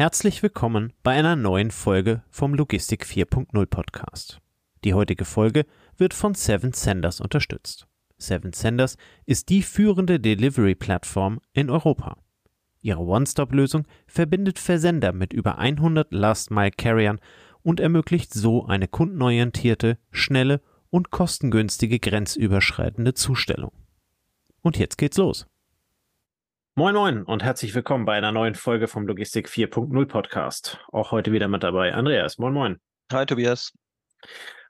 Herzlich willkommen bei einer neuen Folge vom Logistik 4.0 Podcast. Die heutige Folge wird von Seven Senders unterstützt. Seven Senders ist die führende Delivery-Plattform in Europa. Ihre One-Stop-Lösung verbindet Versender mit über 100 Last-Mile-Carriern und ermöglicht so eine kundenorientierte, schnelle und kostengünstige grenzüberschreitende Zustellung. Und jetzt geht's los. Moin Moin und herzlich willkommen bei einer neuen Folge vom Logistik 4.0 Podcast. Auch heute wieder mit dabei Andreas. Moin Moin. Hi Tobias.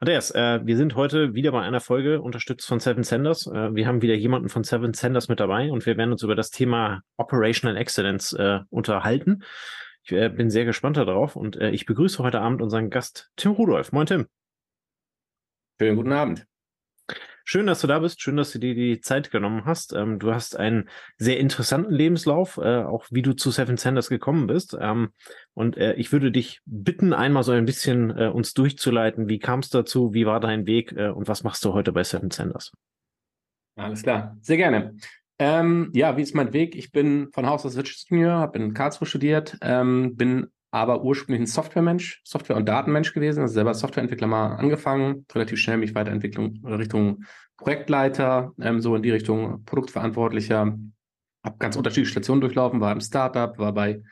Andreas, äh, wir sind heute wieder bei einer Folge unterstützt von Seven Senders. Äh, wir haben wieder jemanden von Seven Senders mit dabei und wir werden uns über das Thema Operational Excellence äh, unterhalten. Ich äh, bin sehr gespannt darauf und äh, ich begrüße heute Abend unseren Gast Tim Rudolf. Moin Tim. Schönen guten Abend. Schön, dass du da bist. Schön, dass du dir die Zeit genommen hast. Ähm, du hast einen sehr interessanten Lebenslauf, äh, auch wie du zu Seven Sanders gekommen bist. Ähm, und äh, ich würde dich bitten, einmal so ein bisschen äh, uns durchzuleiten. Wie kam es dazu? Wie war dein Weg? Äh, und was machst du heute bei Seven Sanders? Alles klar. Sehr gerne. Ähm, ja, wie ist mein Weg? Ich bin von Haus aus Wirtschaftsingenieur, habe in Karlsruhe studiert, ähm, bin aber ursprünglich ein Softwaremensch, Software- und Datenmensch gewesen, also selber Softwareentwickler mal angefangen, relativ schnell mich weiterentwicklung Richtung Projektleiter, ähm, so in die Richtung Produktverantwortlicher, habe ganz unterschiedliche Stationen durchlaufen, war im Startup, war bei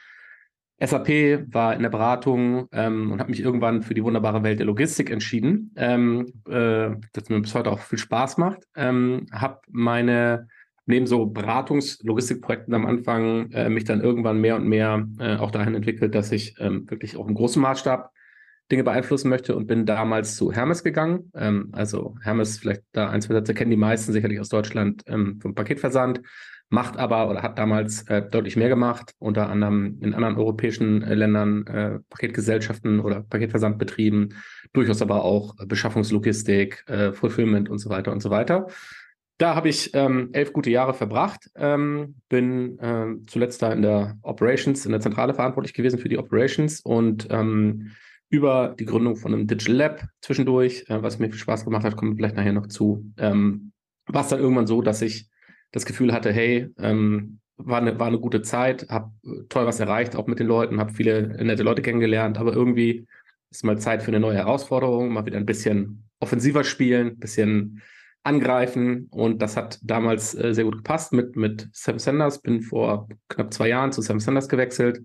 SAP, war in der Beratung ähm, und habe mich irgendwann für die wunderbare Welt der Logistik entschieden, ähm, äh, das mir bis heute auch viel Spaß macht. Ähm, habe meine neben so Beratungs-Logistikprojekten am Anfang äh, mich dann irgendwann mehr und mehr äh, auch dahin entwickelt, dass ich ähm, wirklich auch im großen Maßstab Dinge beeinflussen möchte und bin damals zu Hermes gegangen. Ähm, also Hermes, vielleicht da ein, zwei Sätze kennen die meisten sicherlich aus Deutschland ähm, vom Paketversand, macht aber oder hat damals äh, deutlich mehr gemacht, unter anderem in anderen europäischen äh, Ländern äh, Paketgesellschaften oder Paketversandbetrieben, durchaus aber auch Beschaffungslogistik, äh, Fulfillment und so weiter und so weiter. Da habe ich ähm, elf gute Jahre verbracht, ähm, bin ähm, zuletzt da in der Operations, in der Zentrale verantwortlich gewesen für die Operations und ähm, über die Gründung von einem Digital Lab zwischendurch, äh, was mir viel Spaß gemacht hat, kommen wir vielleicht nachher noch zu, ähm, war es dann irgendwann so, dass ich das Gefühl hatte, hey, ähm, war eine, war eine gute Zeit, habe toll was erreicht, auch mit den Leuten, habe viele nette Leute kennengelernt, aber irgendwie ist mal Zeit für eine neue Herausforderung, mal wieder ein bisschen offensiver spielen, ein bisschen angreifen. Und das hat damals äh, sehr gut gepasst mit, mit Sam Sanders. Bin vor knapp zwei Jahren zu Sam Sanders gewechselt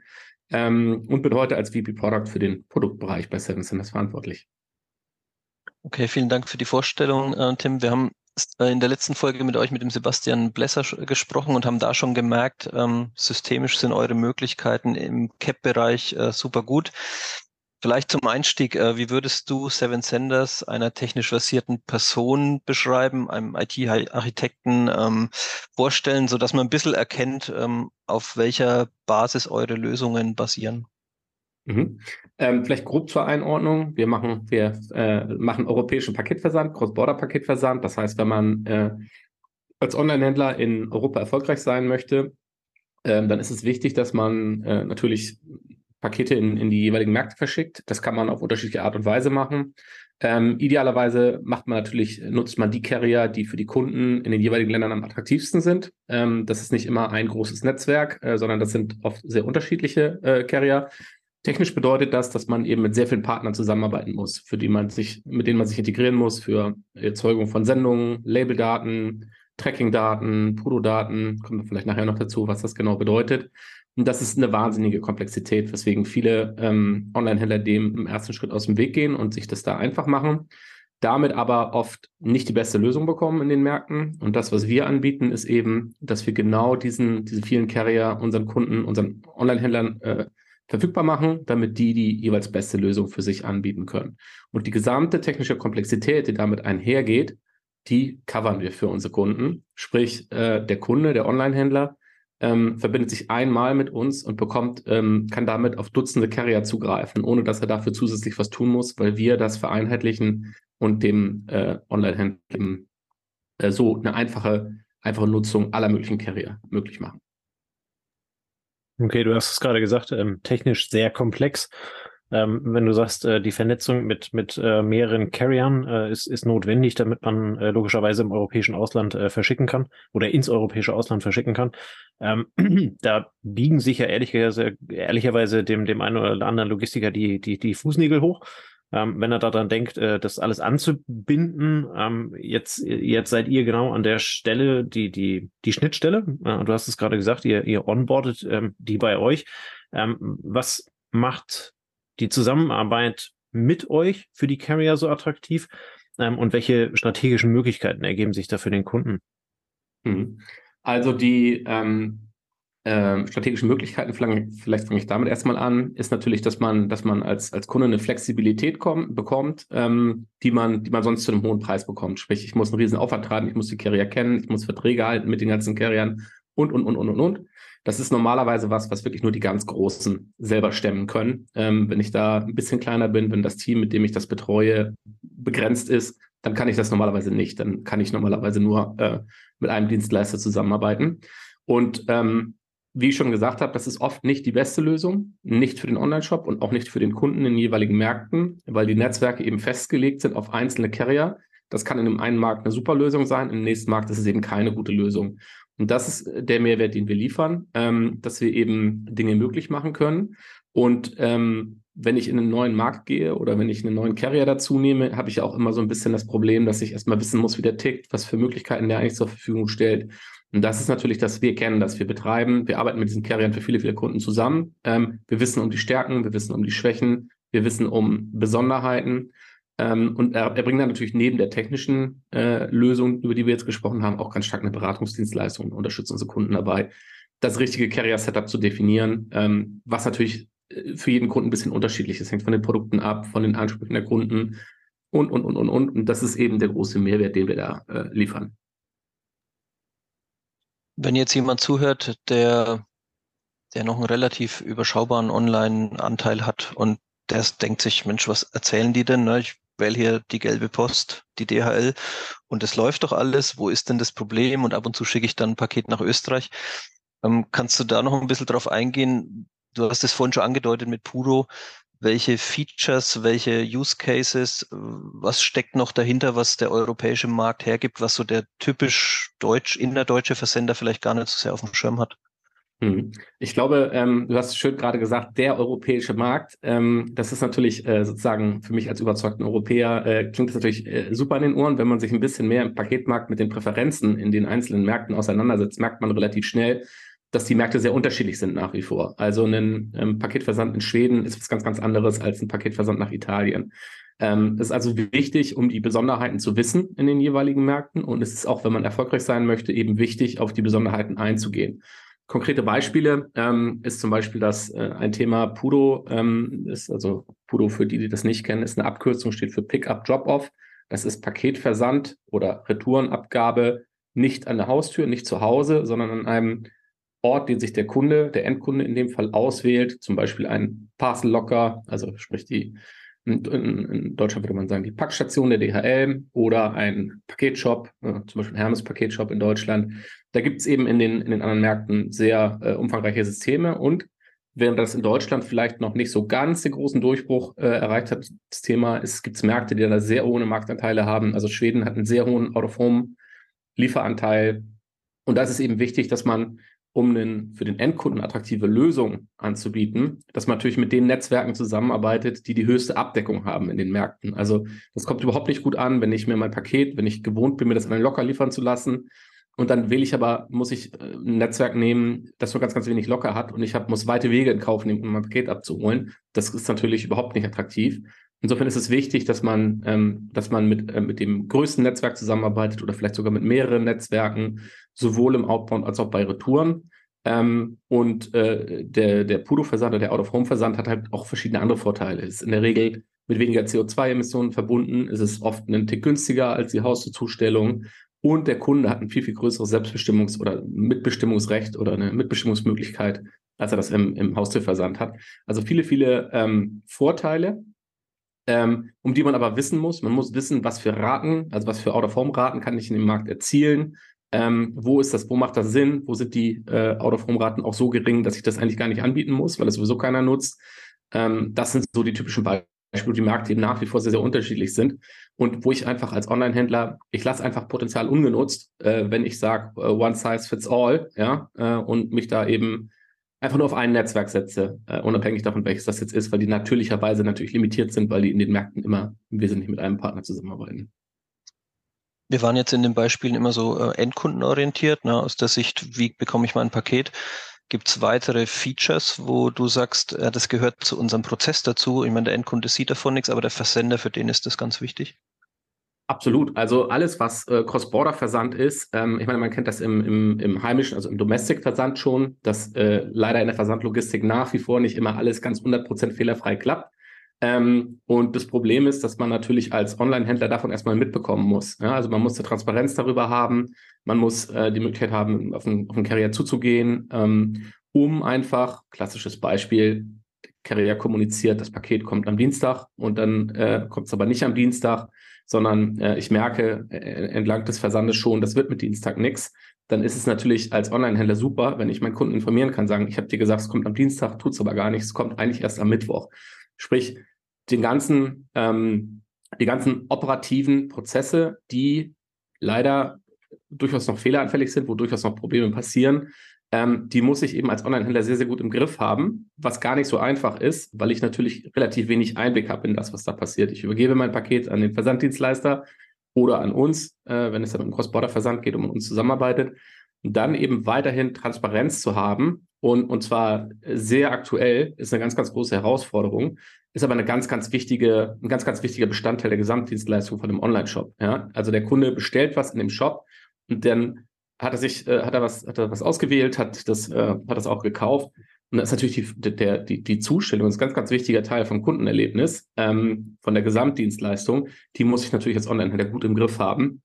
ähm, und bin heute als VP Product für den Produktbereich bei Seven Sanders verantwortlich. Okay, vielen Dank für die Vorstellung, äh, Tim. Wir haben äh, in der letzten Folge mit euch, mit dem Sebastian Blesser gesprochen und haben da schon gemerkt, ähm, systemisch sind eure Möglichkeiten im CAP-Bereich äh, super gut. Vielleicht zum Einstieg, äh, wie würdest du Seven Senders einer technisch versierten Person beschreiben, einem IT-Architekten ähm, vorstellen, so dass man ein bisschen erkennt, ähm, auf welcher Basis eure Lösungen basieren? Mhm. Ähm, vielleicht grob zur Einordnung. Wir machen, wir äh, machen europäischen Paketversand, Cross-Border-Paketversand. Das heißt, wenn man äh, als Online-Händler in Europa erfolgreich sein möchte, äh, dann ist es wichtig, dass man äh, natürlich Pakete in, in die jeweiligen Märkte verschickt. Das kann man auf unterschiedliche Art und Weise machen. Ähm, idealerweise macht man natürlich, nutzt man die Carrier, die für die Kunden in den jeweiligen Ländern am attraktivsten sind. Ähm, das ist nicht immer ein großes Netzwerk, äh, sondern das sind oft sehr unterschiedliche äh, Carrier. Technisch bedeutet das, dass man eben mit sehr vielen Partnern zusammenarbeiten muss, für die man sich, mit denen man sich integrieren muss für Erzeugung von Sendungen, Labeldaten, Tracking-Daten, Proto-Daten, kommen wir vielleicht nachher noch dazu, was das genau bedeutet. Und das ist eine wahnsinnige Komplexität, weswegen viele ähm, Online-Händler dem im ersten Schritt aus dem Weg gehen und sich das da einfach machen, damit aber oft nicht die beste Lösung bekommen in den Märkten. Und das, was wir anbieten, ist eben, dass wir genau diesen, diese vielen Carrier unseren Kunden, unseren Online-Händlern äh, verfügbar machen, damit die die jeweils beste Lösung für sich anbieten können. Und die gesamte technische Komplexität, die damit einhergeht, die covern wir für unsere Kunden. Sprich, äh, der Kunde, der Online-Händler, ähm, verbindet sich einmal mit uns und bekommt, ähm, kann damit auf Dutzende Carrier zugreifen, ohne dass er dafür zusätzlich was tun muss, weil wir das vereinheitlichen und dem äh, Online-Händler äh, so eine einfache, einfache Nutzung aller möglichen Carrier möglich machen. Okay, du hast es gerade gesagt, ähm, technisch sehr komplex. Ähm, wenn du sagst, äh, die Vernetzung mit, mit äh, mehreren Carriern äh, ist, ist notwendig, damit man äh, logischerweise im europäischen Ausland äh, verschicken kann oder ins europäische Ausland verschicken kann. Ähm, da biegen sich ja ehrlicherweise, ehrlicherweise dem, dem einen oder anderen Logistiker die, die, die Fußnägel hoch. Ähm, wenn er daran denkt, äh, das alles anzubinden, ähm, jetzt, jetzt seid ihr genau an der Stelle, die, die, die Schnittstelle. Äh, du hast es gerade gesagt, ihr, ihr onboardet ähm, die bei euch. Ähm, was macht die Zusammenarbeit mit euch für die Carrier so attraktiv? Ähm, und welche strategischen Möglichkeiten ergeben sich da für den Kunden? Mhm. Also die ähm, äh, strategischen Möglichkeiten, vielleicht fange ich damit erstmal an, ist natürlich, dass man, dass man als, als Kunde eine Flexibilität kommt, bekommt, ähm, die man, die man sonst zu einem hohen Preis bekommt. Sprich, ich muss einen riesen Aufwand treiben, ich muss die Carrier kennen, ich muss Verträge halten mit den ganzen Carriern und, und, und, und, und, und. Das ist normalerweise was, was wirklich nur die ganz Großen selber stemmen können. Ähm, wenn ich da ein bisschen kleiner bin, wenn das Team, mit dem ich das betreue, begrenzt ist, dann kann ich das normalerweise nicht. Dann kann ich normalerweise nur äh, mit einem Dienstleister zusammenarbeiten. Und ähm, wie ich schon gesagt habe, das ist oft nicht die beste Lösung, nicht für den Online-Shop und auch nicht für den Kunden in den jeweiligen Märkten, weil die Netzwerke eben festgelegt sind auf einzelne Carrier. Das kann in dem einen Markt eine super Lösung sein, im nächsten Markt ist es eben keine gute Lösung. Und das ist der Mehrwert, den wir liefern, ähm, dass wir eben Dinge möglich machen können. Und ähm, wenn ich in einen neuen Markt gehe oder wenn ich einen neuen Carrier dazu nehme, habe ich auch immer so ein bisschen das Problem, dass ich erstmal wissen muss, wie der tickt, was für Möglichkeiten der eigentlich zur Verfügung stellt. Und das ist natürlich, dass wir kennen, dass wir betreiben. Wir arbeiten mit diesen Carriern für viele, viele Kunden zusammen. Ähm, wir wissen um die Stärken, wir wissen um die Schwächen, wir wissen um Besonderheiten. Ähm, und er, er bringt dann natürlich neben der technischen äh, Lösung, über die wir jetzt gesprochen haben, auch ganz stark eine Beratungsdienstleistung und unterstützt unsere Kunden dabei, das richtige Carrier-Setup zu definieren, ähm, was natürlich äh, für jeden Kunden ein bisschen unterschiedlich ist. Hängt von den Produkten ab, von den Ansprüchen der Kunden und, und, und, und, und. Und das ist eben der große Mehrwert, den wir da äh, liefern. Wenn jetzt jemand zuhört, der, der noch einen relativ überschaubaren Online-Anteil hat und der denkt sich, Mensch, was erzählen die denn? Ne? Ich wähle hier die gelbe Post, die DHL und es läuft doch alles. Wo ist denn das Problem? Und ab und zu schicke ich dann ein Paket nach Österreich. Ähm, kannst du da noch ein bisschen drauf eingehen? Du hast es vorhin schon angedeutet mit Puro. Welche Features, welche Use Cases, was steckt noch dahinter, was der europäische Markt hergibt, was so der typisch deutsch, innerdeutsche Versender vielleicht gar nicht so sehr auf dem Schirm hat? Hm. Ich glaube, ähm, du hast schön gerade gesagt, der europäische Markt. Ähm, das ist natürlich äh, sozusagen für mich als überzeugten Europäer, äh, klingt das natürlich äh, super in den Ohren. Wenn man sich ein bisschen mehr im Paketmarkt mit den Präferenzen in den einzelnen Märkten auseinandersetzt, merkt man relativ schnell, dass die Märkte sehr unterschiedlich sind nach wie vor. Also ein ähm, Paketversand in Schweden ist was ganz, ganz anderes als ein Paketversand nach Italien. Ähm, es ist also wichtig, um die Besonderheiten zu wissen in den jeweiligen Märkten. Und es ist auch, wenn man erfolgreich sein möchte, eben wichtig, auf die Besonderheiten einzugehen. Konkrete Beispiele ähm, ist zum Beispiel das äh, ein Thema Pudo ähm, ist also Pudo für die, die das nicht kennen, ist eine Abkürzung, steht für Pickup Drop-off. Das ist Paketversand oder Retourenabgabe nicht an der Haustür, nicht zu Hause, sondern an einem Ort, den sich der Kunde, der Endkunde in dem Fall auswählt, zum Beispiel ein Parcel Locker, also sprich die in, in, Deutschland würde man sagen, die Packstation der DHL oder ein Paketshop, äh, zum Beispiel ein Hermes Paketshop in Deutschland. Da gibt es eben in den, in den anderen Märkten sehr äh, umfangreiche Systeme und während das in Deutschland vielleicht noch nicht so ganz den großen Durchbruch äh, erreicht hat, das Thema, es gibt Märkte, die da sehr hohe Marktanteile haben. Also Schweden hat einen sehr hohen Out-of-Home-Lieferanteil. Und da ist eben wichtig, dass man um einen, für den Endkunden attraktive Lösung anzubieten, dass man natürlich mit den Netzwerken zusammenarbeitet, die die höchste Abdeckung haben in den Märkten. Also das kommt überhaupt nicht gut an, wenn ich mir mein Paket, wenn ich gewohnt bin, mir das an einen Locker liefern zu lassen. Und dann will ich aber, muss ich äh, ein Netzwerk nehmen, das nur ganz, ganz wenig locker hat und ich hab, muss weite Wege in Kauf nehmen, um mein Paket abzuholen. Das ist natürlich überhaupt nicht attraktiv. Insofern ist es wichtig, dass man, ähm, dass man mit, äh, mit dem größten Netzwerk zusammenarbeitet oder vielleicht sogar mit mehreren Netzwerken, sowohl im Outbound als auch bei Retouren. Ähm, und äh, der, der Pudo-Versand oder der Out-of-Home-Versand hat halt auch verschiedene andere Vorteile. Ist in der Regel mit weniger CO2-Emissionen verbunden, ist es oft einen Tick günstiger als die Haustürzustellung und der Kunde hat ein viel, viel größeres Selbstbestimmungs- oder Mitbestimmungsrecht oder eine Mitbestimmungsmöglichkeit, als er das im, im Haustürversand hat. Also viele, viele ähm, Vorteile, ähm, um die man aber wissen muss. Man muss wissen, was für Raten, also was für Out-of-Home-Raten kann ich in dem Markt erzielen, ähm, wo ist das, wo macht das Sinn? Wo sind die äh, Out-of-Home-Raten auch so gering, dass ich das eigentlich gar nicht anbieten muss, weil das sowieso keiner nutzt? Ähm, das sind so die typischen Beispiele, die Märkte eben nach wie vor sehr, sehr unterschiedlich sind. Und wo ich einfach als Online-Händler, ich lasse einfach Potenzial ungenutzt, äh, wenn ich sage, uh, one size fits all, ja, äh, und mich da eben einfach nur auf ein Netzwerk setze, äh, unabhängig davon, welches das jetzt ist, weil die natürlicherweise natürlich limitiert sind, weil die in den Märkten immer im Wesentlichen mit einem Partner zusammenarbeiten. Wir waren jetzt in den Beispielen immer so äh, endkundenorientiert, ne, aus der Sicht, wie bekomme ich mein Paket. Gibt es weitere Features, wo du sagst, äh, das gehört zu unserem Prozess dazu? Ich meine, der Endkunde sieht davon nichts, aber der Versender, für den ist das ganz wichtig. Absolut. Also alles, was äh, Cross-Border-Versand ist, ähm, ich meine, man kennt das im, im, im heimischen, also im Domestic-Versand schon, dass äh, leider in der Versandlogistik nach wie vor nicht immer alles ganz 100% fehlerfrei klappt. Ähm, und das Problem ist, dass man natürlich als Online-Händler davon erstmal mitbekommen muss. Ja? Also man muss eine Transparenz darüber haben, man muss äh, die Möglichkeit haben, auf einen, auf einen Carrier zuzugehen, ähm, um einfach, klassisches Beispiel, Carrier kommuniziert, das Paket kommt am Dienstag und dann äh, kommt es aber nicht am Dienstag sondern äh, ich merke äh, entlang des Versandes schon, das wird mit Dienstag nichts, dann ist es natürlich als Online-Händler super, wenn ich meinen Kunden informieren kann, sagen, ich habe dir gesagt, es kommt am Dienstag, tut es aber gar nichts, es kommt eigentlich erst am Mittwoch. Sprich, den ganzen, ähm, die ganzen operativen Prozesse, die leider durchaus noch fehleranfällig sind, wo durchaus noch Probleme passieren, ähm, die muss ich eben als Online-Händler sehr, sehr gut im Griff haben, was gar nicht so einfach ist, weil ich natürlich relativ wenig Einblick habe in das, was da passiert. Ich übergebe mein Paket an den Versanddienstleister oder an uns, äh, wenn es dann um Cross-Border-Versand geht und mit uns zusammenarbeitet. Und dann eben weiterhin Transparenz zu haben und, und zwar sehr aktuell, ist eine ganz, ganz große Herausforderung, ist aber eine ganz, ganz wichtige, ein ganz, ganz wichtiger Bestandteil der Gesamtdienstleistung von dem Online-Shop. Ja? Also der Kunde bestellt was in dem Shop und dann hat er sich, äh, hat er was, hat er was ausgewählt, hat das, äh, hat das auch gekauft. Und das ist natürlich die, der, die, die Zustellung, das ist ein ganz, ganz wichtiger Teil vom Kundenerlebnis, ähm, von der Gesamtdienstleistung. Die muss ich natürlich als Online-Händler gut im Griff haben.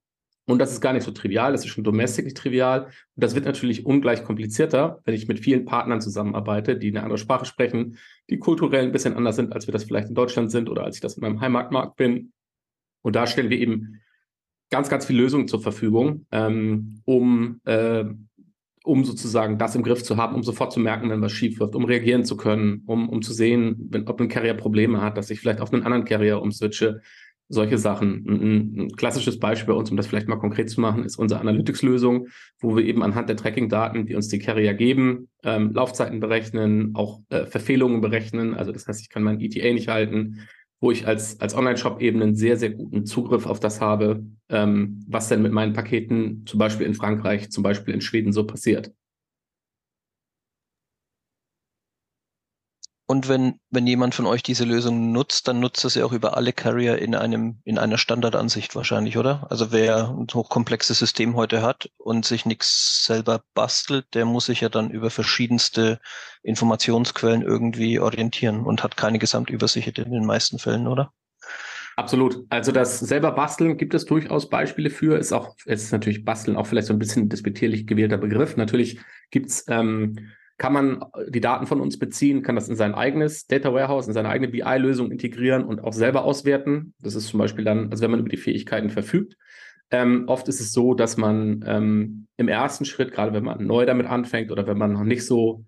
Und das ist gar nicht so trivial, das ist schon domestic nicht trivial. Und das wird natürlich ungleich komplizierter, wenn ich mit vielen Partnern zusammenarbeite, die eine andere Sprache sprechen, die kulturell ein bisschen anders sind, als wir das vielleicht in Deutschland sind oder als ich das in meinem Heimatmarkt bin. Und da stellen wir eben ganz, ganz viele Lösungen zur Verfügung, ähm, um, äh, um sozusagen das im Griff zu haben, um sofort zu merken, wenn was schief läuft, um reagieren zu können, um, um zu sehen, wenn, ob ein Carrier Probleme hat, dass ich vielleicht auf einen anderen Carrier umswitche. Solche Sachen. Ein, klassisches Beispiel bei uns, um das vielleicht mal konkret zu machen, ist unsere Analytics-Lösung, wo wir eben anhand der Tracking-Daten, die uns die Carrier geben, ähm, Laufzeiten berechnen, auch äh, Verfehlungen berechnen. Also das heißt, ich kann mein ETA nicht halten wo ich als, als Online-Shop eben einen sehr, sehr guten Zugriff auf das habe, ähm, was denn mit meinen Paketen zum Beispiel in Frankreich, zum Beispiel in Schweden so passiert. Und wenn, wenn jemand von euch diese Lösung nutzt, dann nutzt das ja auch über alle Carrier in einem, in einer Standardansicht wahrscheinlich, oder? Also wer ein hochkomplexes System heute hat und sich nichts selber bastelt, der muss sich ja dann über verschiedenste Informationsquellen irgendwie orientieren und hat keine Gesamtübersicht in den meisten Fällen, oder? Absolut. Also das selber basteln gibt es durchaus Beispiele für. Ist auch, ist natürlich basteln auch vielleicht so ein bisschen despektierlich gewählter Begriff. Natürlich gibt's ähm, kann man die Daten von uns beziehen, kann das in sein eigenes Data Warehouse, in seine eigene BI-Lösung integrieren und auch selber auswerten. Das ist zum Beispiel dann, also wenn man über die Fähigkeiten verfügt. Ähm, oft ist es so, dass man ähm, im ersten Schritt, gerade wenn man neu damit anfängt oder wenn man noch nicht so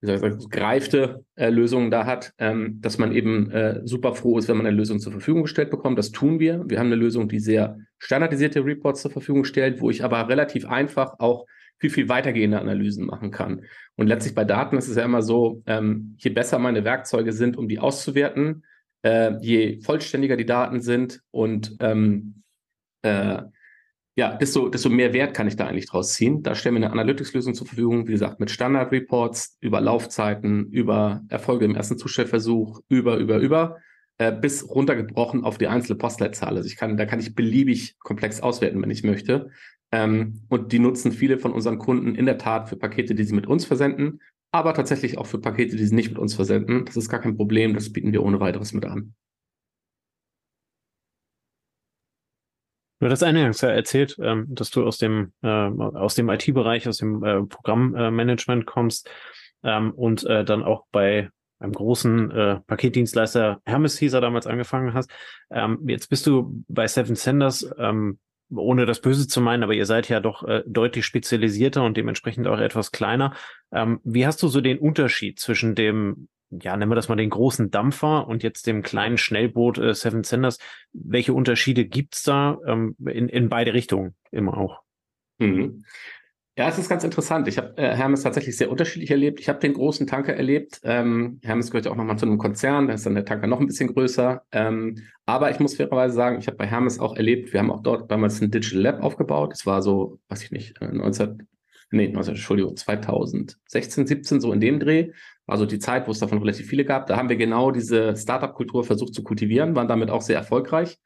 sagen, greifte äh, Lösungen da hat, ähm, dass man eben äh, super froh ist, wenn man eine Lösung zur Verfügung gestellt bekommt. Das tun wir. Wir haben eine Lösung, die sehr standardisierte Reports zur Verfügung stellt, wo ich aber relativ einfach auch viel, viel weitergehende Analysen machen kann. Und letztlich bei Daten ist es ja immer so, ähm, je besser meine Werkzeuge sind, um die auszuwerten, äh, je vollständiger die Daten sind und ähm, äh, ja, desto, desto mehr Wert kann ich da eigentlich draus ziehen. Da stellen wir eine Analytics-Lösung zur Verfügung, wie gesagt, mit Standard-Reports über Laufzeiten, über Erfolge im ersten Zustellversuch, über, über, über, äh, bis runtergebrochen auf die einzelne Postleitzahl. Also ich kann, da kann ich beliebig komplex auswerten, wenn ich möchte. Ähm, und die nutzen viele von unseren Kunden in der Tat für Pakete, die sie mit uns versenden, aber tatsächlich auch für Pakete, die sie nicht mit uns versenden. Das ist gar kein Problem, das bieten wir ohne weiteres mit an. Du hattest eingangs ja erzählt, ähm, dass du aus dem, äh, aus dem IT-Bereich, aus dem äh, Programmmanagement kommst ähm, und äh, dann auch bei einem großen äh, Paketdienstleister Hermes er damals angefangen hast. Ähm, jetzt bist du bei Seven Senders ähm, ohne das Böse zu meinen, aber ihr seid ja doch äh, deutlich spezialisierter und dementsprechend auch etwas kleiner. Ähm, wie hast du so den Unterschied zwischen dem ja, nennen wir das mal den großen Dampfer und jetzt dem kleinen Schnellboot äh, Seven Senders. Welche Unterschiede gibt's da ähm, in, in beide Richtungen immer auch? Mhm. Ja, es ist ganz interessant. Ich habe äh, Hermes tatsächlich sehr unterschiedlich erlebt. Ich habe den großen Tanker erlebt. Ähm, Hermes gehört ja auch nochmal zu einem Konzern, da ist dann der Tanker noch ein bisschen größer. Ähm, aber ich muss fairerweise sagen, ich habe bei Hermes auch erlebt, wir haben auch dort damals ein Digital Lab aufgebaut. Das war so, weiß ich nicht, 19, äh, nee, 19, Entschuldigung, 2016, 17, so in dem Dreh. Also die Zeit, wo es davon relativ viele gab. Da haben wir genau diese Startup-Kultur versucht zu kultivieren, waren damit auch sehr erfolgreich.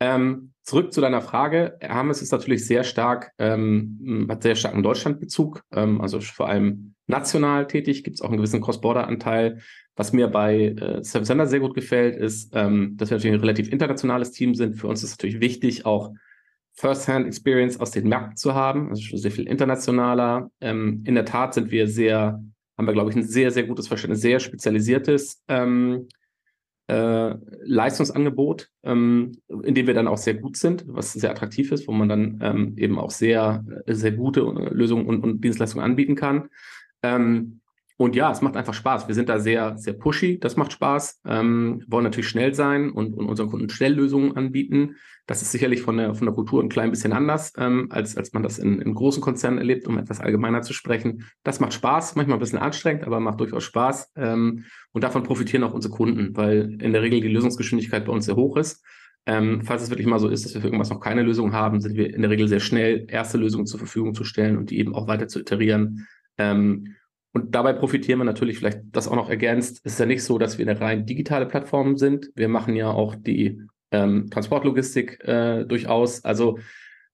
Ähm, zurück zu deiner Frage. Hermes ist natürlich sehr stark, ähm, hat sehr starken Deutschlandbezug, ähm, also vor allem national tätig, gibt es auch einen gewissen Cross-Border-Anteil. Was mir bei äh, Seven Sender sehr gut gefällt, ist, ähm, dass wir natürlich ein relativ internationales Team sind. Für uns ist natürlich wichtig, auch First-Hand-Experience aus den Märkten zu haben, also sehr viel internationaler. Ähm, in der Tat sind wir sehr, haben wir, glaube ich, ein sehr, sehr gutes Verständnis, sehr spezialisiertes ähm, äh, Leistungsangebot, ähm, in dem wir dann auch sehr gut sind, was sehr attraktiv ist, wo man dann ähm, eben auch sehr, sehr gute Lösungen und, und Dienstleistungen anbieten kann. Ähm, und ja, es macht einfach Spaß. Wir sind da sehr, sehr pushy. Das macht Spaß. Ähm, wollen natürlich schnell sein und, und unseren Kunden Schnelllösungen anbieten. Das ist sicherlich von der, von der Kultur ein klein bisschen anders, ähm, als, als man das in, in großen Konzernen erlebt, um etwas allgemeiner zu sprechen. Das macht Spaß, manchmal ein bisschen anstrengend, aber macht durchaus Spaß. Ähm, und davon profitieren auch unsere Kunden, weil in der Regel die Lösungsgeschwindigkeit bei uns sehr hoch ist. Ähm, falls es wirklich mal so ist, dass wir für irgendwas noch keine Lösung haben, sind wir in der Regel sehr schnell, erste Lösungen zur Verfügung zu stellen und die eben auch weiter zu iterieren. Ähm, und dabei profitieren wir natürlich vielleicht das auch noch ergänzt. Es ist ja nicht so, dass wir eine rein digitale Plattform sind. Wir machen ja auch die ähm, Transportlogistik äh, durchaus. Also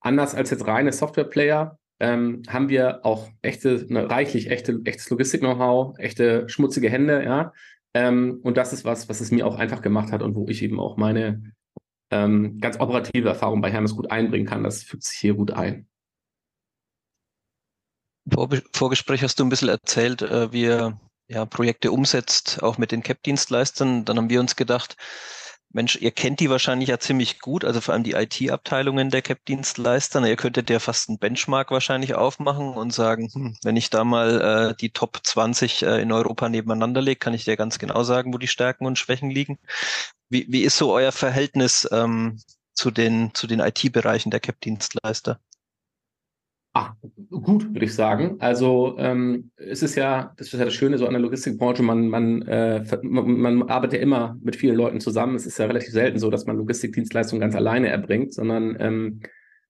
anders als jetzt reine Softwareplayer ähm, haben wir auch echte, ne, reichlich echte, echtes Logistik-Know-how, echte schmutzige Hände, ja. Ähm, und das ist was, was es mir auch einfach gemacht hat und wo ich eben auch meine ähm, ganz operative Erfahrung bei Hermes gut einbringen kann. Das fügt sich hier gut ein. Vorgespräch hast du ein bisschen erzählt, äh, wie ihr ja, Projekte umsetzt, auch mit den CAP-Dienstleistern. Dann haben wir uns gedacht, Mensch, ihr kennt die wahrscheinlich ja ziemlich gut, also vor allem die IT-Abteilungen der CAP-Dienstleister. Ihr könntet ja fast einen Benchmark wahrscheinlich aufmachen und sagen, hm, wenn ich da mal äh, die Top 20 äh, in Europa nebeneinander lege, kann ich dir ganz genau sagen, wo die Stärken und Schwächen liegen. Wie, wie ist so euer Verhältnis ähm, zu den, zu den IT-Bereichen der CAP-Dienstleister? Ah, gut, würde ich sagen. Also ähm, es ist ja, das ist ja das Schöne so an der Logistikbranche, man, man, äh, man, man arbeitet ja immer mit vielen Leuten zusammen. Es ist ja relativ selten so, dass man Logistikdienstleistungen ganz alleine erbringt, sondern ähm,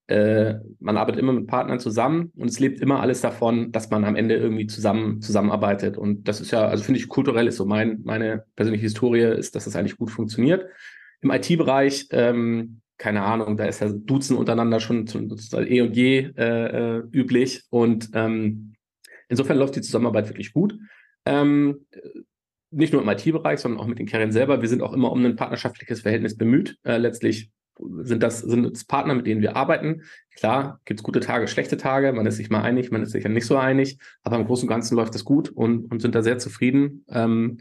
äh, man arbeitet immer mit Partnern zusammen und es lebt immer alles davon, dass man am Ende irgendwie zusammen zusammenarbeitet. Und das ist ja, also finde ich kulturell ist so mein, meine persönliche Historie ist, dass das eigentlich gut funktioniert. Im IT-Bereich ähm, keine Ahnung, da ist ja Duzen untereinander schon eh und je äh, äh, üblich. Und ähm, insofern läuft die Zusammenarbeit wirklich gut. Ähm, nicht nur im IT-Bereich, sondern auch mit den Carriern selber. Wir sind auch immer um ein partnerschaftliches Verhältnis bemüht. Äh, letztlich sind das sind es Partner, mit denen wir arbeiten. Klar, gibt es gute Tage, schlechte Tage. Man ist sich mal einig, man ist sich ja nicht so einig. Aber im Großen und Ganzen läuft das gut und, und sind da sehr zufrieden. Ähm,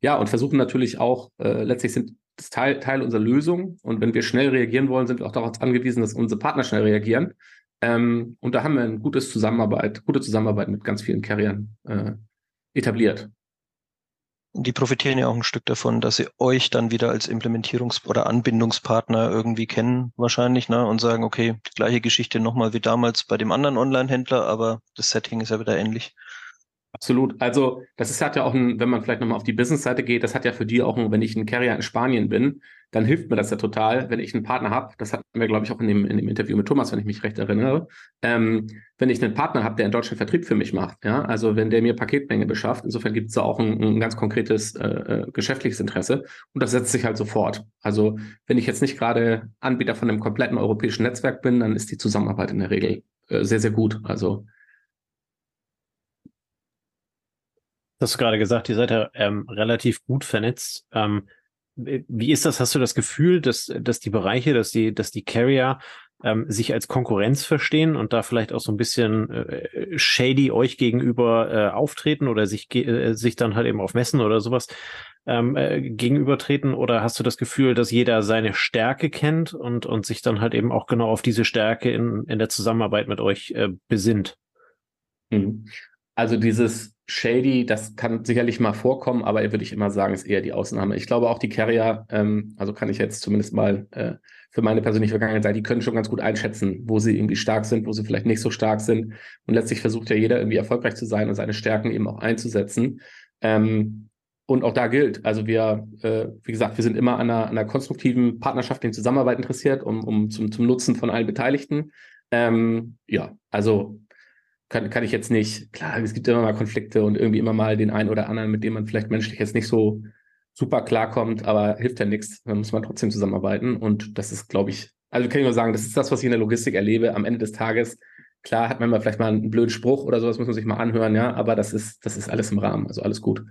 ja, und versuchen natürlich auch, äh, letztlich sind das Teil, Teil unserer Lösung. Und wenn wir schnell reagieren wollen, sind wir auch darauf angewiesen, dass unsere Partner schnell reagieren. Ähm, und da haben wir eine gutes Zusammenarbeit, gute Zusammenarbeit mit ganz vielen Carriern äh, etabliert. Die profitieren ja auch ein Stück davon, dass sie euch dann wieder als Implementierungs- oder Anbindungspartner irgendwie kennen, wahrscheinlich, ne? Und sagen, okay, die gleiche Geschichte nochmal wie damals bei dem anderen Online-Händler, aber das Setting ist ja wieder ähnlich. Absolut. Also das ist, hat ja auch ein, wenn man vielleicht nochmal auf die Business-Seite geht, das hat ja für die auch, ein, wenn ich ein Carrier in Spanien bin, dann hilft mir das ja total, wenn ich einen Partner habe. Das hatten wir, glaube ich, auch in dem, in dem Interview mit Thomas, wenn ich mich recht erinnere. Ähm, wenn ich einen Partner habe, der in Deutschland Vertrieb für mich macht, ja, also wenn der mir Paketmenge beschafft, insofern gibt es da auch ein, ein ganz konkretes äh, äh, geschäftliches Interesse und das setzt sich halt sofort. Also wenn ich jetzt nicht gerade Anbieter von einem kompletten europäischen Netzwerk bin, dann ist die Zusammenarbeit in der Regel äh, sehr, sehr gut. Also hast du gerade gesagt, ihr seid ja ähm, relativ gut vernetzt. Ähm, wie ist das? Hast du das Gefühl, dass, dass die Bereiche, dass die, dass die Carrier ähm, sich als Konkurrenz verstehen und da vielleicht auch so ein bisschen äh, shady euch gegenüber äh, auftreten oder sich, äh, sich dann halt eben auf Messen oder sowas ähm, äh, gegenübertreten? Oder hast du das Gefühl, dass jeder seine Stärke kennt und, und sich dann halt eben auch genau auf diese Stärke in, in der Zusammenarbeit mit euch äh, besinnt? Mhm. Also dieses shady, das kann sicherlich mal vorkommen, aber würde ich immer sagen, ist eher die Ausnahme. Ich glaube auch die Carrier, ähm, also kann ich jetzt zumindest mal äh, für meine persönliche Vergangenheit sagen, die können schon ganz gut einschätzen, wo sie irgendwie stark sind, wo sie vielleicht nicht so stark sind. Und letztlich versucht ja jeder irgendwie erfolgreich zu sein und seine Stärken eben auch einzusetzen. Ähm, und auch da gilt, also wir, äh, wie gesagt, wir sind immer an einer, an einer konstruktiven partnerschaftlichen Zusammenarbeit interessiert, um, um zum, zum Nutzen von allen Beteiligten. Ähm, ja, also kann, kann ich jetzt nicht, klar, es gibt immer mal Konflikte und irgendwie immer mal den einen oder anderen, mit dem man vielleicht menschlich jetzt nicht so super klarkommt, aber hilft ja nichts. Da muss man trotzdem zusammenarbeiten. Und das ist, glaube ich, also kann ich nur sagen, das ist das, was ich in der Logistik erlebe. Am Ende des Tages, klar, hat man mal vielleicht mal einen blöden Spruch oder sowas, muss man sich mal anhören, ja, aber das ist, das ist alles im Rahmen, also alles gut.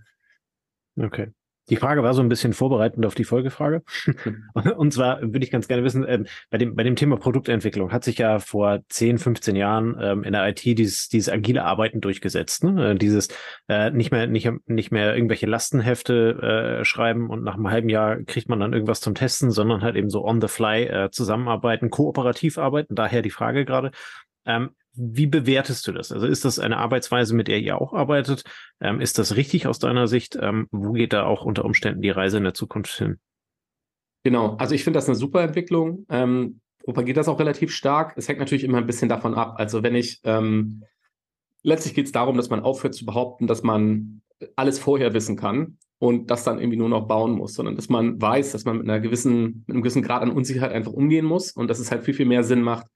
Okay. Die Frage war so ein bisschen vorbereitend auf die Folgefrage. Und zwar würde ich ganz gerne wissen, ähm, bei, dem, bei dem Thema Produktentwicklung hat sich ja vor 10, 15 Jahren ähm, in der IT dieses, dieses agile Arbeiten durchgesetzt. Ne? Äh, dieses äh, nicht, mehr, nicht, nicht mehr irgendwelche Lastenhefte äh, schreiben und nach einem halben Jahr kriegt man dann irgendwas zum Testen, sondern halt eben so on the fly äh, zusammenarbeiten, kooperativ arbeiten. Daher die Frage gerade. Ähm, wie bewertest du das? Also ist das eine Arbeitsweise, mit der ihr auch arbeitet? Ähm, ist das richtig aus deiner Sicht? Ähm, wo geht da auch unter Umständen die Reise in der Zukunft hin? Genau, also ich finde das eine super Entwicklung. Ähm, propagiert das auch relativ stark. Es hängt natürlich immer ein bisschen davon ab. Also wenn ich, ähm, letztlich geht es darum, dass man aufhört zu behaupten, dass man alles vorher wissen kann und das dann irgendwie nur noch bauen muss, sondern dass man weiß, dass man mit einer gewissen, mit einem gewissen Grad an Unsicherheit einfach umgehen muss und dass es halt viel, viel mehr Sinn macht,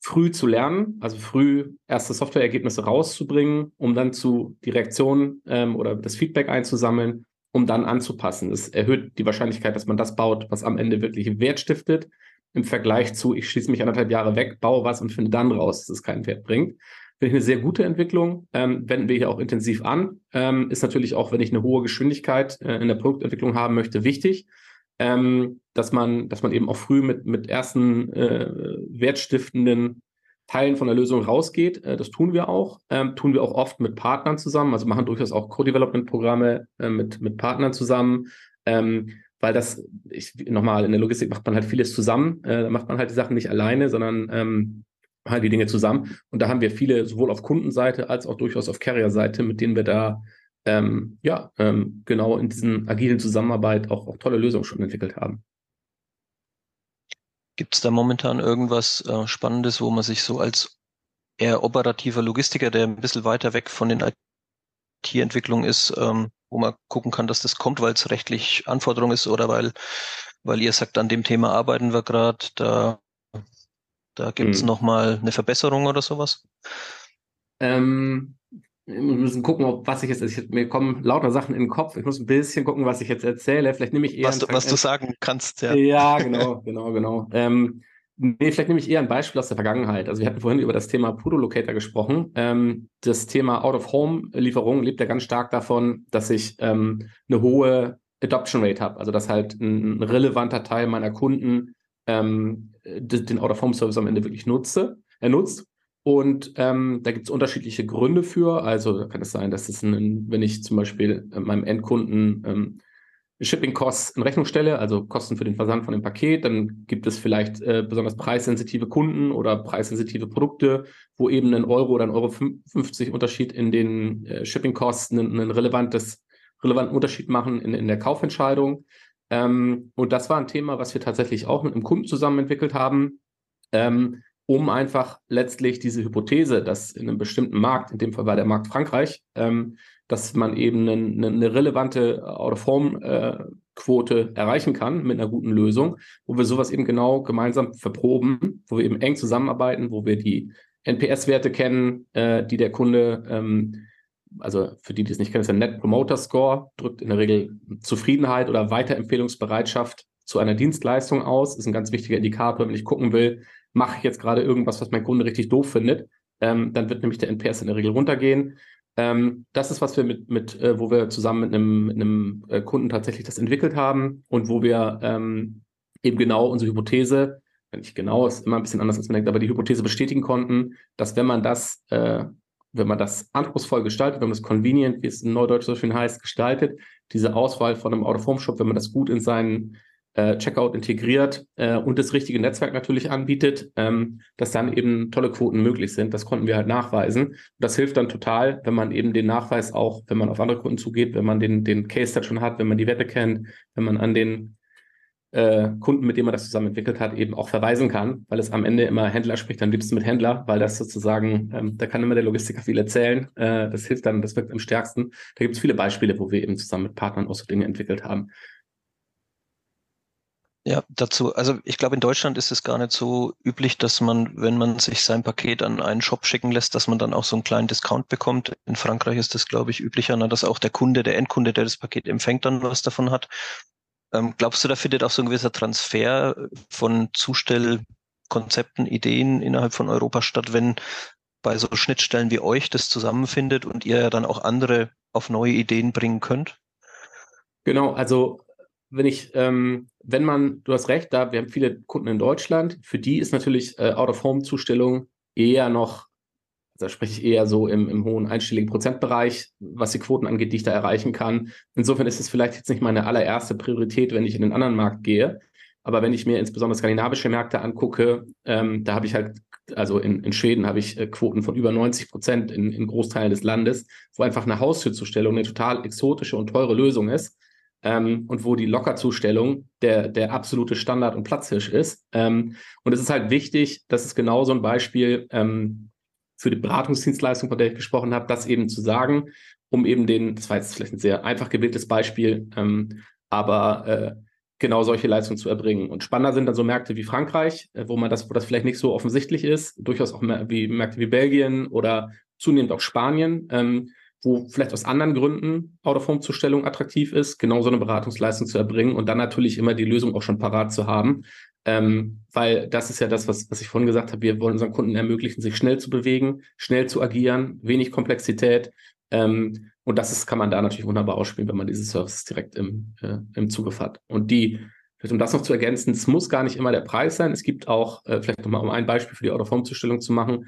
früh zu lernen, also früh erste Softwareergebnisse rauszubringen, um dann zu die Reaktion ähm, oder das Feedback einzusammeln, um dann anzupassen. Das erhöht die Wahrscheinlichkeit, dass man das baut, was am Ende wirklich Wert stiftet, im Vergleich zu, ich schließe mich anderthalb Jahre weg, baue was und finde dann raus, dass es keinen Wert bringt. Finde ich eine sehr gute Entwicklung, ähm, wenden wir hier auch intensiv an. Ähm, ist natürlich auch, wenn ich eine hohe Geschwindigkeit äh, in der Produktentwicklung haben möchte, wichtig ähm, dass man, dass man eben auch früh mit, mit ersten äh, wertstiftenden Teilen von der Lösung rausgeht. Äh, das tun wir auch. Ähm, tun wir auch oft mit Partnern zusammen, also machen durchaus auch Co-Development-Programme äh, mit, mit Partnern zusammen. Ähm, weil das, ich, nochmal, in der Logistik macht man halt vieles zusammen. Äh, da macht man halt die Sachen nicht alleine, sondern ähm, halt die Dinge zusammen. Und da haben wir viele, sowohl auf Kundenseite als auch durchaus auf Carrier-Seite, mit denen wir da ähm, ja, ähm, genau in diesen agilen Zusammenarbeit auch, auch tolle Lösungen schon entwickelt haben. Gibt es da momentan irgendwas äh, Spannendes, wo man sich so als eher operativer Logistiker, der ein bisschen weiter weg von den IT-Entwicklungen ist, ähm, wo man gucken kann, dass das kommt, weil es rechtlich Anforderung ist oder weil, weil ihr sagt, an dem Thema arbeiten wir gerade, da, da gibt es hm. nochmal eine Verbesserung oder sowas? Ähm, wir müssen gucken, ob, was ich jetzt, ich, mir kommen lauter Sachen in den Kopf. Ich muss ein bisschen gucken, was ich jetzt erzähle. Vielleicht nehme ich eher. Was, du, was du sagen kannst, ja. Ja, genau, genau, genau. Ähm, nee, vielleicht nehme ich eher ein Beispiel aus der Vergangenheit. Also wir hatten vorhin über das Thema Pudo Locator gesprochen. Ähm, das Thema Out-of-Home-Lieferung lebt ja ganz stark davon, dass ich ähm, eine hohe Adoption Rate habe. Also dass halt ein, relevanter Teil meiner Kunden ähm, den Out-of-Home-Service am Ende wirklich nutze, er nutzt. Und ähm, da gibt es unterschiedliche Gründe für. Also da kann es sein, dass es, ein, wenn ich zum Beispiel äh, meinem Endkunden ähm, Shipping Costs in Rechnung stelle, also Kosten für den Versand von dem Paket, dann gibt es vielleicht äh, besonders preissensitive Kunden oder preissensitive Produkte, wo eben ein Euro oder ein Euro 50 Unterschied in den äh, Shipping Costs einen, einen relevantes, relevanten Unterschied machen in, in der Kaufentscheidung. Ähm, und das war ein Thema, was wir tatsächlich auch mit einem Kunden zusammen entwickelt haben. Ähm, um einfach letztlich diese Hypothese, dass in einem bestimmten Markt, in dem Fall war der Markt Frankreich, ähm, dass man eben eine, eine relevante Out-of-Home-Quote äh, erreichen kann mit einer guten Lösung, wo wir sowas eben genau gemeinsam verproben, wo wir eben eng zusammenarbeiten, wo wir die NPS-Werte kennen, äh, die der Kunde, ähm, also für die, die es nicht kennen, ist der Net Promoter Score, drückt in der Regel Zufriedenheit oder Weiterempfehlungsbereitschaft zu einer Dienstleistung aus. Ist ein ganz wichtiger Indikator, wenn ich gucken will, mache ich jetzt gerade irgendwas, was mein Kunde richtig doof findet, ähm, dann wird nämlich der NPS in der Regel runtergehen. Ähm, das ist, was wir mit, mit äh, wo wir zusammen mit einem, mit einem äh, Kunden tatsächlich das entwickelt haben und wo wir ähm, eben genau unsere Hypothese, nicht genau, ist immer ein bisschen anders als man denkt, aber die Hypothese bestätigen konnten, dass wenn man das, äh, wenn man das anspruchsvoll gestaltet, wenn man das convenient, wie es in Neudeutsch so schön heißt, gestaltet, diese Auswahl von einem Out-of-Home-Shop, wenn man das gut in seinen äh, Checkout integriert äh, und das richtige Netzwerk natürlich anbietet, ähm, dass dann eben tolle Quoten möglich sind. Das konnten wir halt nachweisen. Das hilft dann total, wenn man eben den Nachweis auch, wenn man auf andere Kunden zugeht, wenn man den, den Case dann schon hat, wenn man die Wette kennt, wenn man an den äh, Kunden, mit denen man das zusammen entwickelt hat, eben auch verweisen kann, weil es am Ende immer Händler spricht, am liebsten mit Händler, weil das sozusagen, ähm, da kann immer der Logistiker viel erzählen. Äh, das hilft dann, das wirkt am stärksten. Da gibt es viele Beispiele, wo wir eben zusammen mit Partnern auch so Dinge entwickelt haben. Ja, dazu, also ich glaube, in Deutschland ist es gar nicht so üblich, dass man, wenn man sich sein Paket an einen Shop schicken lässt, dass man dann auch so einen kleinen Discount bekommt. In Frankreich ist das, glaube ich, üblicher, dass auch der Kunde, der Endkunde, der das Paket empfängt, dann was davon hat. Ähm, glaubst du, da findet auch so ein gewisser Transfer von Zustellkonzepten, Ideen innerhalb von Europa statt, wenn bei so Schnittstellen wie euch das zusammenfindet und ihr ja dann auch andere auf neue Ideen bringen könnt? Genau, also wenn ich, ähm, wenn man, du hast recht, da wir haben viele Kunden in Deutschland, für die ist natürlich äh, Out-of-Home-Zustellung eher noch, da spreche ich eher so im, im hohen einstelligen Prozentbereich, was die Quoten angeht, die ich da erreichen kann. Insofern ist es vielleicht jetzt nicht meine allererste Priorität, wenn ich in den anderen Markt gehe. Aber wenn ich mir insbesondere skandinavische Märkte angucke, ähm, da habe ich halt, also in, in Schweden habe ich äh, Quoten von über 90 Prozent in, in Großteilen des Landes, wo einfach eine Haustürzustellung eine total exotische und teure Lösung ist ähm, und wo die Lockerzustellung der, der absolute Standard und Platzhirsch ist. Ähm, und es ist halt wichtig, das ist genau so ein Beispiel ähm, für die Beratungsdienstleistung, von der ich gesprochen habe, das eben zu sagen, um eben den, das war jetzt vielleicht ein sehr einfach gewähltes Beispiel, ähm, aber äh, genau solche Leistungen zu erbringen. Und spannender sind dann so Märkte wie Frankreich, äh, wo man das, wo das vielleicht nicht so offensichtlich ist, durchaus auch wie Märkte wie Belgien oder zunehmend auch Spanien, ähm, wo vielleicht aus anderen Gründen Out-of-Home-Zustellung attraktiv ist, genau so eine Beratungsleistung zu erbringen und dann natürlich immer die Lösung auch schon parat zu haben. Ähm, weil das ist ja das, was, was ich vorhin gesagt habe. Wir wollen unseren Kunden ermöglichen, sich schnell zu bewegen, schnell zu agieren, wenig Komplexität. Ähm, und das ist, kann man da natürlich wunderbar ausspielen, wenn man diese Services direkt im, äh, im Zugriff hat. Und die, um das noch zu ergänzen, es muss gar nicht immer der Preis sein. Es gibt auch, äh, vielleicht nochmal um ein Beispiel für die Out-of-Home-Zustellung zu machen,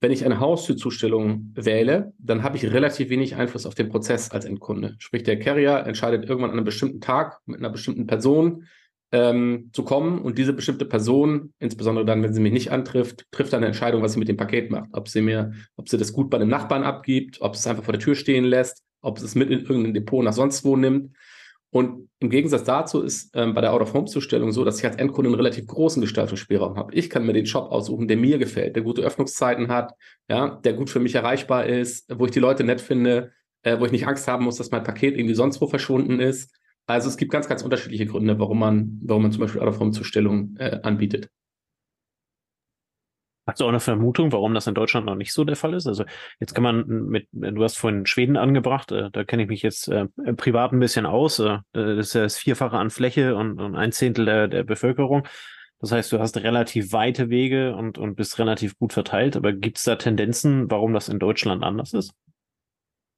wenn ich eine Haustürzustellung wähle, dann habe ich relativ wenig Einfluss auf den Prozess als Endkunde. Sprich, der Carrier entscheidet irgendwann an einem bestimmten Tag mit einer bestimmten Person ähm, zu kommen und diese bestimmte Person, insbesondere dann, wenn sie mich nicht antrifft, trifft dann eine Entscheidung, was sie mit dem Paket macht. Ob sie mir, ob sie das gut bei einem Nachbarn abgibt, ob sie es einfach vor der Tür stehen lässt, ob sie es mit in irgendein Depot nach sonst wo nimmt. Und im Gegensatz dazu ist ähm, bei der Out-of-Home-Zustellung so, dass ich als Endkunde einen relativ großen Gestaltungsspielraum habe. Ich kann mir den Shop aussuchen, der mir gefällt, der gute Öffnungszeiten hat, ja, der gut für mich erreichbar ist, wo ich die Leute nett finde, äh, wo ich nicht Angst haben muss, dass mein Paket irgendwie sonst wo verschwunden ist. Also es gibt ganz, ganz unterschiedliche Gründe, warum man, warum man zum Beispiel Out-of-Home-Zustellung äh, anbietet. Hast du auch eine Vermutung, warum das in Deutschland noch nicht so der Fall ist? Also jetzt kann man mit, du hast vorhin Schweden angebracht, äh, da kenne ich mich jetzt äh, privat ein bisschen aus. Äh, das ist ja das Vierfache an Fläche und, und ein Zehntel der, der Bevölkerung. Das heißt, du hast relativ weite Wege und, und bist relativ gut verteilt. Aber gibt es da Tendenzen, warum das in Deutschland anders ist?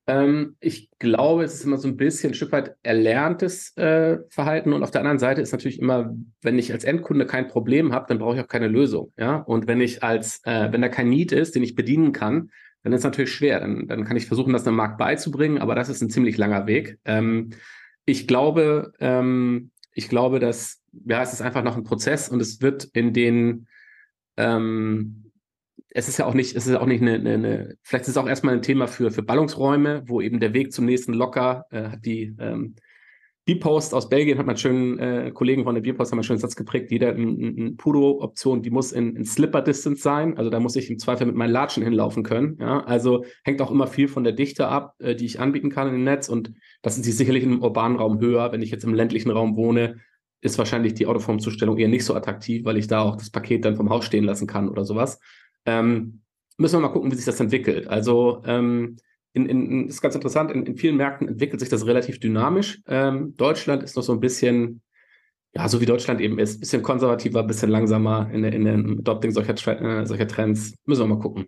Ähm, ich glaube, es ist immer so ein bisschen ein Stück weit erlerntes äh, Verhalten. Und auf der anderen Seite ist natürlich immer, wenn ich als Endkunde kein Problem habe, dann brauche ich auch keine Lösung. Ja, und wenn ich als, äh, wenn da kein Need ist, den ich bedienen kann, dann ist es natürlich schwer. Dann, dann kann ich versuchen, das dem Markt beizubringen, aber das ist ein ziemlich langer Weg. Ähm, ich glaube, ähm, ich glaube, dass ja, es ist einfach noch ein Prozess und es wird in den ähm, es ist ja auch nicht, es ist auch nicht eine, eine, eine, vielleicht ist es auch erstmal ein Thema für, für Ballungsräume, wo eben der Weg zum nächsten locker, äh, die ähm, Bierpost aus Belgien hat man schön, äh, Kollegen von der Bierpost haben einen schönen Satz geprägt, jeder Pudo-Option, die muss in, in Slipper-Distance sein, also da muss ich im Zweifel mit meinen Latschen hinlaufen können, ja, also hängt auch immer viel von der Dichte ab, äh, die ich anbieten kann im Netz. Und das ist sicherlich im urbanen Raum höher, wenn ich jetzt im ländlichen Raum wohne, ist wahrscheinlich die Autoformzustellung eher nicht so attraktiv, weil ich da auch das Paket dann vom Haus stehen lassen kann oder sowas. Ähm, müssen wir mal gucken, wie sich das entwickelt. Also ähm, in, in, ist ganz interessant, in, in, vielen Märkten entwickelt sich das relativ dynamisch. Ähm, Deutschland ist noch so ein bisschen, ja, so wie Deutschland eben ist, bisschen konservativer, bisschen langsamer in, in dem Adopting solcher, äh, solcher Trends. Müssen wir mal gucken.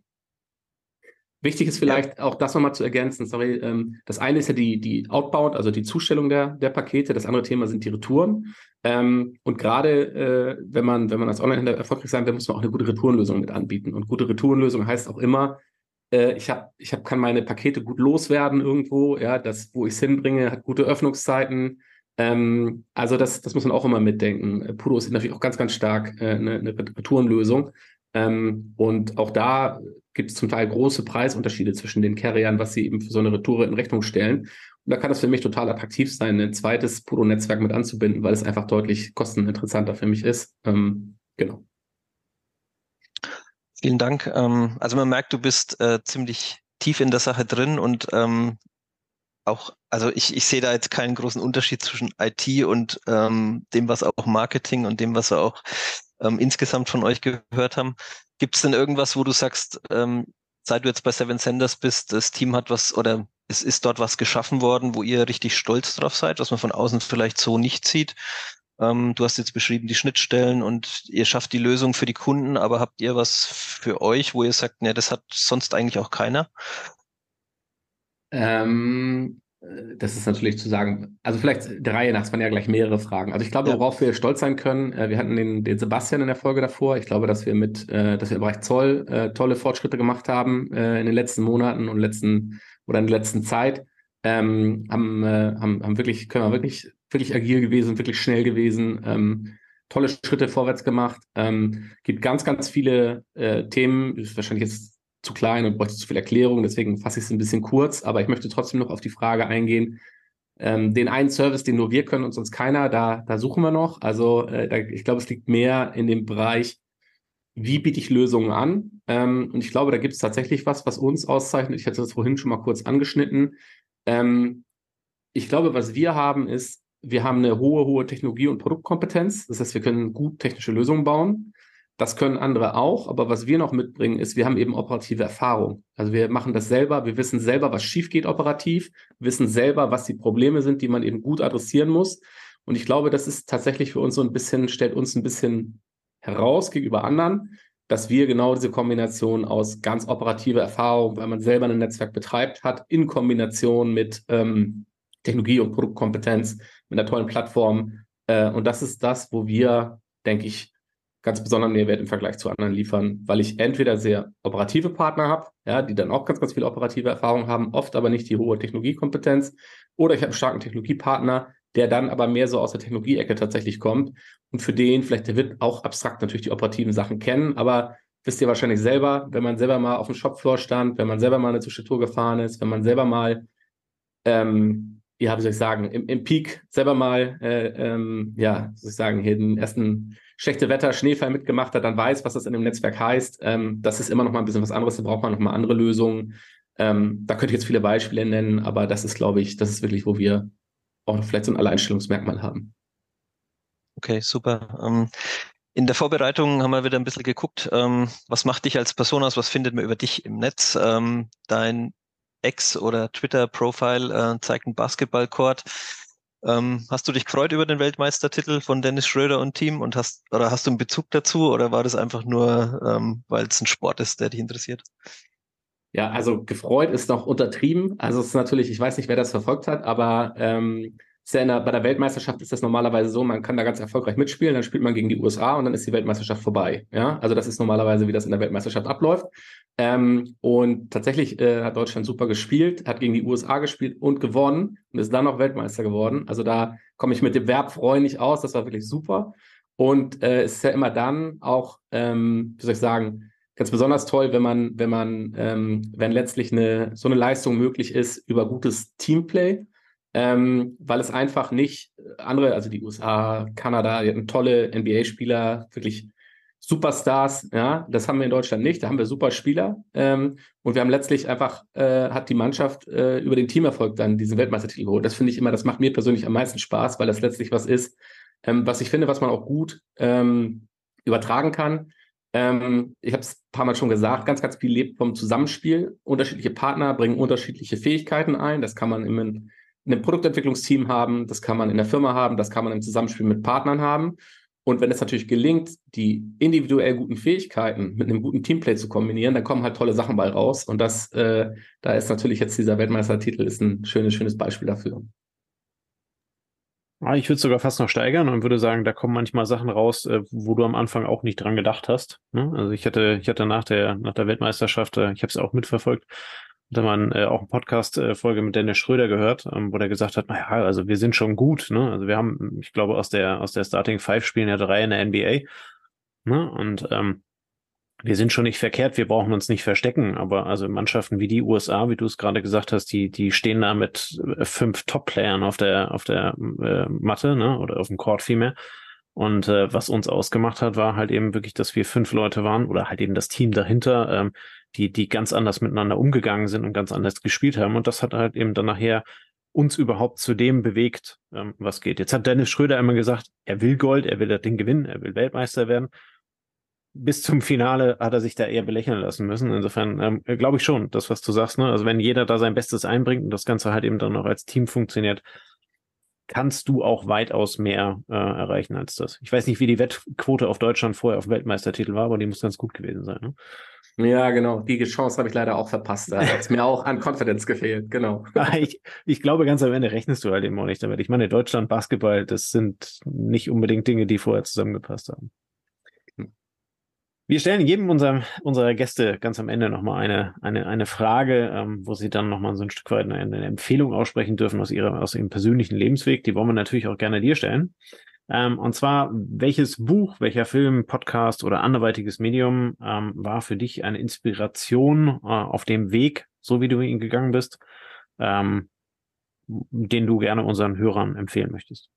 Wichtig ist vielleicht ja. auch das nochmal zu ergänzen. Sorry, ähm, das eine ist ja die, die Outbound, also die Zustellung der, der Pakete. Das andere Thema sind die Retouren. Ähm, und gerade äh, wenn man, wenn man als Online-Händler erfolgreich sein will, muss man auch eine gute Retourenlösung mit anbieten. Und gute Retourenlösung heißt auch immer, äh, ich habe, ich hab, kann meine Pakete gut loswerden irgendwo. Ja, das, wo ich es hinbringe, hat gute Öffnungszeiten. Ähm, also das, das muss man auch immer mitdenken. Pudo ist natürlich auch ganz, ganz stark äh, eine, eine Retourenlösung. Ähm, und auch da gibt es zum Teil große Preisunterschiede zwischen den Carriern, was sie eben für so eine Retour in Rechnung stellen. Und da kann es für mich total attraktiv sein, ein zweites Pudo-Netzwerk mit anzubinden, weil es einfach deutlich kosteninteressanter für mich ist. Ähm, genau. Vielen Dank. Ähm, also man merkt, du bist äh, ziemlich tief in der Sache drin und ähm, auch, also ich, ich sehe da jetzt keinen großen Unterschied zwischen IT und ähm, dem, was auch Marketing und dem, was wir auch insgesamt von euch gehört haben. Gibt es denn irgendwas, wo du sagst, ähm, seit du jetzt bei Seven Senders bist, das Team hat was oder es ist dort was geschaffen worden, wo ihr richtig stolz drauf seid, was man von außen vielleicht so nicht sieht? Ähm, du hast jetzt beschrieben die Schnittstellen und ihr schafft die Lösung für die Kunden, aber habt ihr was für euch, wo ihr sagt, ne, das hat sonst eigentlich auch keiner? Ähm, äh, das ist natürlich zu sagen, also vielleicht der Reihe nach, es waren ja gleich mehrere Fragen. Also ich glaube, ja. worauf wir stolz sein können, äh, wir hatten den, den Sebastian in der Folge davor. Ich glaube, dass wir mit, äh, dass wir im Bereich Zoll äh, tolle Fortschritte gemacht haben äh, in den letzten Monaten und letzten oder in der letzten Zeit. Ähm, haben, äh, haben, haben wirklich, können wir wirklich, wirklich agil gewesen, wirklich schnell gewesen, ähm, tolle Schritte vorwärts gemacht. Ähm, gibt ganz, ganz viele äh, Themen, ist wahrscheinlich jetzt zu klein und bräuchte zu viel Erklärung, deswegen fasse ich es ein bisschen kurz, aber ich möchte trotzdem noch auf die Frage eingehen. Ähm, den einen Service, den nur wir können und sonst keiner, da, da suchen wir noch. Also äh, da, ich glaube, es liegt mehr in dem Bereich, wie biete ich Lösungen an? Ähm, und ich glaube, da gibt es tatsächlich was, was uns auszeichnet. Ich hatte das vorhin schon mal kurz angeschnitten. Ähm, ich glaube, was wir haben, ist, wir haben eine hohe, hohe Technologie- und Produktkompetenz. Das heißt, wir können gut technische Lösungen bauen. Das können andere auch, aber was wir noch mitbringen, ist, wir haben eben operative Erfahrung. Also wir machen das selber, wir wissen selber, was schief geht operativ, wissen selber, was die Probleme sind, die man eben gut adressieren muss. Und ich glaube, das ist tatsächlich für uns so ein bisschen, stellt uns ein bisschen heraus gegenüber anderen, dass wir genau diese Kombination aus ganz operativer Erfahrung, weil man selber ein Netzwerk betreibt, hat, in Kombination mit ähm, Technologie und Produktkompetenz, mit einer tollen Plattform. Äh, und das ist das, wo wir, denke ich, ganz besonderen Mehrwert im Vergleich zu anderen liefern, weil ich entweder sehr operative Partner habe, ja, die dann auch ganz, ganz viel operative Erfahrung haben, oft aber nicht die hohe Technologiekompetenz, oder ich habe einen starken Technologiepartner, der dann aber mehr so aus der Technologie-Ecke tatsächlich kommt. Und für den vielleicht, der wird auch abstrakt natürlich die operativen Sachen kennen, aber wisst ihr wahrscheinlich selber, wenn man selber mal auf dem Shopfloor stand, wenn man selber mal eine Zwischentour gefahren ist, wenn man selber mal ähm, ja, wie soll ich sagen, im, im Peak selber mal, äh, ähm, ja, soll ich sagen, hier den ersten schlechte Wetter, Schneefall mitgemacht hat, dann weiß, was das in dem Netzwerk heißt. Ähm, das ist immer noch mal ein bisschen was anderes, da braucht man noch mal andere Lösungen. Ähm, da könnte ich jetzt viele Beispiele nennen, aber das ist, glaube ich, das ist wirklich, wo wir auch vielleicht so ein Alleinstellungsmerkmal haben. Okay, super. Ähm, in der Vorbereitung haben wir wieder ein bisschen geguckt, ähm, was macht dich als Person aus, was findet man über dich im Netz? Ähm, dein Ex- oder Twitter-Profile äh, zeigt einen Basketballcourt. Ähm, hast du dich gefreut über den Weltmeistertitel von Dennis Schröder und Team und hast oder hast du einen Bezug dazu oder war das einfach nur, ähm, weil es ein Sport ist, der dich interessiert? Ja, also gefreut ist noch untertrieben. Also es ist natürlich, ich weiß nicht, wer das verfolgt hat, aber ähm, ja der, bei der Weltmeisterschaft ist das normalerweise so, man kann da ganz erfolgreich mitspielen, dann spielt man gegen die USA und dann ist die Weltmeisterschaft vorbei. Ja, also das ist normalerweise, wie das in der Weltmeisterschaft abläuft. Ähm, und tatsächlich äh, hat Deutschland super gespielt, hat gegen die USA gespielt und gewonnen und ist dann noch Weltmeister geworden. Also da komme ich mit dem Verb freuen nicht aus, das war wirklich super. Und äh, es ist ja immer dann auch, ähm, wie soll ich sagen, ganz besonders toll, wenn man, wenn man, ähm, wenn letztlich eine so eine Leistung möglich ist über gutes Teamplay, ähm, weil es einfach nicht andere, also die USA, Kanada, die hatten tolle NBA-Spieler, wirklich Superstars, ja, das haben wir in Deutschland nicht. Da haben wir super Spieler. Ähm, und wir haben letztlich einfach, äh, hat die Mannschaft äh, über den Teamerfolg dann diesen Weltmeistertitel geholt. Das finde ich immer, das macht mir persönlich am meisten Spaß, weil das letztlich was ist, ähm, was ich finde, was man auch gut ähm, übertragen kann. Ähm, ich habe es ein paar Mal schon gesagt, ganz, ganz viel lebt vom Zusammenspiel. Unterschiedliche Partner bringen unterschiedliche Fähigkeiten ein. Das kann man in, in einem Produktentwicklungsteam haben, das kann man in der Firma haben, das kann man im Zusammenspiel mit Partnern haben. Und wenn es natürlich gelingt, die individuell guten Fähigkeiten mit einem guten Teamplay zu kombinieren, dann kommen halt tolle Sachen bei raus. Und das, äh, da ist natürlich jetzt dieser Weltmeistertitel ist ein schönes, schönes Beispiel dafür. Ah, ich würde sogar fast noch steigern und würde sagen, da kommen manchmal Sachen raus, äh, wo du am Anfang auch nicht dran gedacht hast. Ne? Also ich hatte, ich hatte nach der, nach der Weltmeisterschaft, äh, ich habe es auch mitverfolgt, da man äh, auch eine Podcast-Folge mit Dennis Schröder gehört, ähm, wo der gesagt hat, naja, also wir sind schon gut, ne? Also wir haben, ich glaube, aus der, aus der Starting Five spielen ja drei in der NBA. Ne? Und ähm, wir sind schon nicht verkehrt, wir brauchen uns nicht verstecken, aber also Mannschaften wie die USA, wie du es gerade gesagt hast, die, die stehen da mit äh, fünf Top-Playern auf der, auf der äh, Matte, ne, oder auf dem Court vielmehr. Und äh, was uns ausgemacht hat, war halt eben wirklich, dass wir fünf Leute waren oder halt eben das Team dahinter, ähm, die, die ganz anders miteinander umgegangen sind und ganz anders gespielt haben. Und das hat halt eben dann nachher uns überhaupt zu dem bewegt, ähm, was geht. Jetzt hat Dennis Schröder immer gesagt, er will Gold, er will das Ding gewinnen, er will Weltmeister werden bis zum Finale hat er sich da eher belächeln lassen müssen. Insofern ähm, glaube ich schon, das, was du sagst. Ne? Also wenn jeder da sein Bestes einbringt und das Ganze halt eben dann noch als Team funktioniert, kannst du auch weitaus mehr äh, erreichen als das. Ich weiß nicht, wie die Wettquote auf Deutschland vorher auf Weltmeistertitel war, aber die muss ganz gut gewesen sein. Ne? Ja, genau. Die Chance habe ich leider auch verpasst. Da hat es mir auch an Confidence gefehlt, genau. ich, ich glaube, ganz am Ende rechnest du halt eben auch nicht damit. Ich meine, Deutschland, Basketball, das sind nicht unbedingt Dinge, die vorher zusammengepasst haben. Wir stellen jedem unserer, unserer Gäste ganz am Ende nochmal eine, eine, eine Frage, ähm, wo sie dann nochmal so ein Stück weit eine, eine, Empfehlung aussprechen dürfen aus, ihrer, aus ihrem persönlichen Lebensweg. Die wollen wir natürlich auch gerne dir stellen. Ähm, und zwar, welches Buch, welcher Film, Podcast oder anderweitiges Medium ähm, war für dich eine Inspiration äh, auf dem Weg, so wie du ihn gegangen bist, ähm, den du gerne unseren Hörern empfehlen möchtest?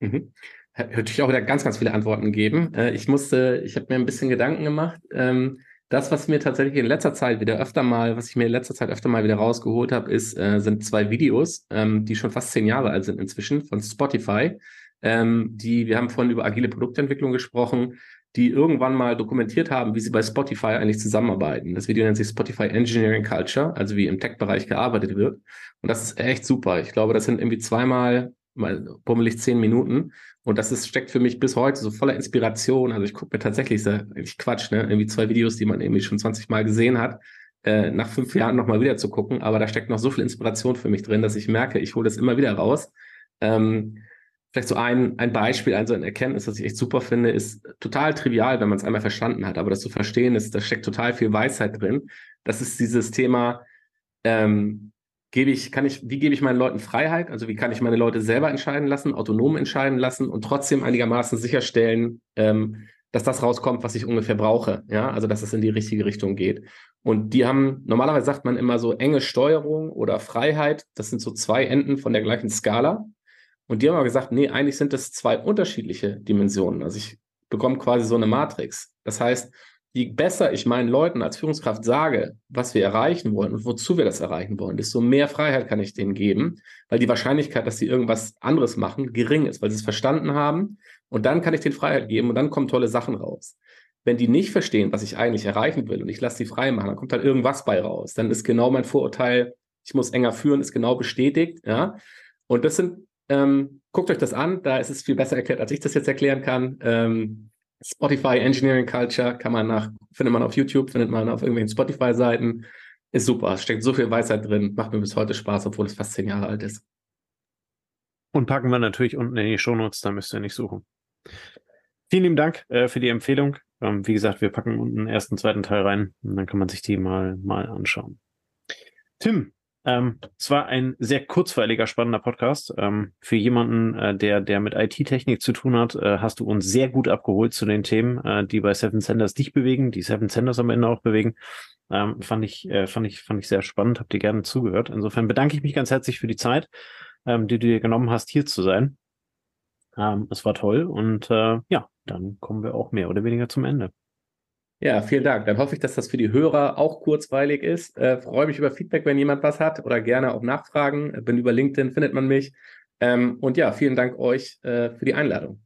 Mhm natürlich auch wieder ganz, ganz viele Antworten geben. Äh, ich musste, ich habe mir ein bisschen Gedanken gemacht. Ähm, das, was mir tatsächlich in letzter Zeit wieder öfter mal, was ich mir in letzter Zeit öfter mal wieder rausgeholt habe, ist, äh, sind zwei Videos, ähm, die schon fast zehn Jahre alt sind inzwischen von Spotify. Ähm, die, wir haben vorhin über agile Produktentwicklung gesprochen, die irgendwann mal dokumentiert haben, wie sie bei Spotify eigentlich zusammenarbeiten. Das Video nennt sich Spotify Engineering Culture, also wie im Tech-Bereich gearbeitet wird. Und das ist echt super. Ich glaube, das sind irgendwie zweimal mal bummelig zehn Minuten. Und das ist, steckt für mich bis heute so voller Inspiration. Also ich gucke mir tatsächlich, ich Quatsch, ne? Irgendwie zwei Videos, die man irgendwie schon 20 Mal gesehen hat, äh, nach fünf Jahren nochmal wieder zu gucken. Aber da steckt noch so viel Inspiration für mich drin, dass ich merke, ich hole das immer wieder raus. Ähm, vielleicht so ein, ein Beispiel, also ein Erkenntnis, das ich echt super finde, ist total trivial, wenn man es einmal verstanden hat. Aber das zu verstehen ist, da steckt total viel Weisheit drin. Das ist dieses Thema, ähm, gebe ich, kann ich, wie gebe ich meinen Leuten Freiheit? Also wie kann ich meine Leute selber entscheiden lassen, autonom entscheiden lassen und trotzdem einigermaßen sicherstellen, ähm, dass das rauskommt, was ich ungefähr brauche. Ja, also dass es in die richtige Richtung geht. Und die haben, normalerweise sagt man immer so enge Steuerung oder Freiheit. Das sind so zwei Enden von der gleichen Skala. Und die haben aber gesagt, nee, eigentlich sind das zwei unterschiedliche Dimensionen. Also ich bekomme quasi so eine Matrix. Das heißt, je besser ich meinen Leuten als Führungskraft sage, was wir erreichen wollen und wozu wir das erreichen wollen, desto mehr Freiheit kann ich denen geben, weil die Wahrscheinlichkeit, dass sie irgendwas anderes machen, gering ist, weil sie es verstanden haben. Und dann kann ich denen Freiheit geben und dann kommen tolle Sachen raus. Wenn die nicht verstehen, was ich eigentlich erreichen will und ich lasse sie frei machen, dann kommt halt irgendwas bei raus. Dann ist genau mein Vorurteil, ich muss enger führen, ist genau bestätigt. Ja. Und das sind, ähm, guckt euch das an, da ist es viel besser erklärt, als ich das jetzt erklären kann. Ähm, Spotify Engineering Culture kann man nach, findet man auf YouTube, findet man auf irgendwelchen Spotify-Seiten. Ist super. Steckt so viel Weisheit drin. Macht mir bis heute Spaß, obwohl es fast zehn Jahre alt ist. Und packen wir natürlich unten in die Shownotes, da müsst ihr nicht suchen. Vielen lieben Dank äh, für die Empfehlung. Ähm, wie gesagt, wir packen unten den ersten, zweiten Teil rein und dann kann man sich die mal, mal anschauen. Tim, ähm, es war ein sehr kurzweiliger, spannender Podcast. Ähm, für jemanden, äh, der, der mit IT-Technik zu tun hat, äh, hast du uns sehr gut abgeholt zu den Themen, äh, die bei Seven Senders dich bewegen, die Seven Senders am Ende auch bewegen. Ähm, fand ich, äh, fand ich, fand ich sehr spannend, hab dir gerne zugehört. Insofern bedanke ich mich ganz herzlich für die Zeit, ähm, die du dir genommen hast, hier zu sein. Ähm, es war toll und äh, ja, dann kommen wir auch mehr oder weniger zum Ende. Ja, vielen Dank. Dann hoffe ich, dass das für die Hörer auch kurzweilig ist. Äh, freue mich über Feedback, wenn jemand was hat oder gerne auch Nachfragen. Bin über LinkedIn, findet man mich. Ähm, und ja, vielen Dank euch äh, für die Einladung.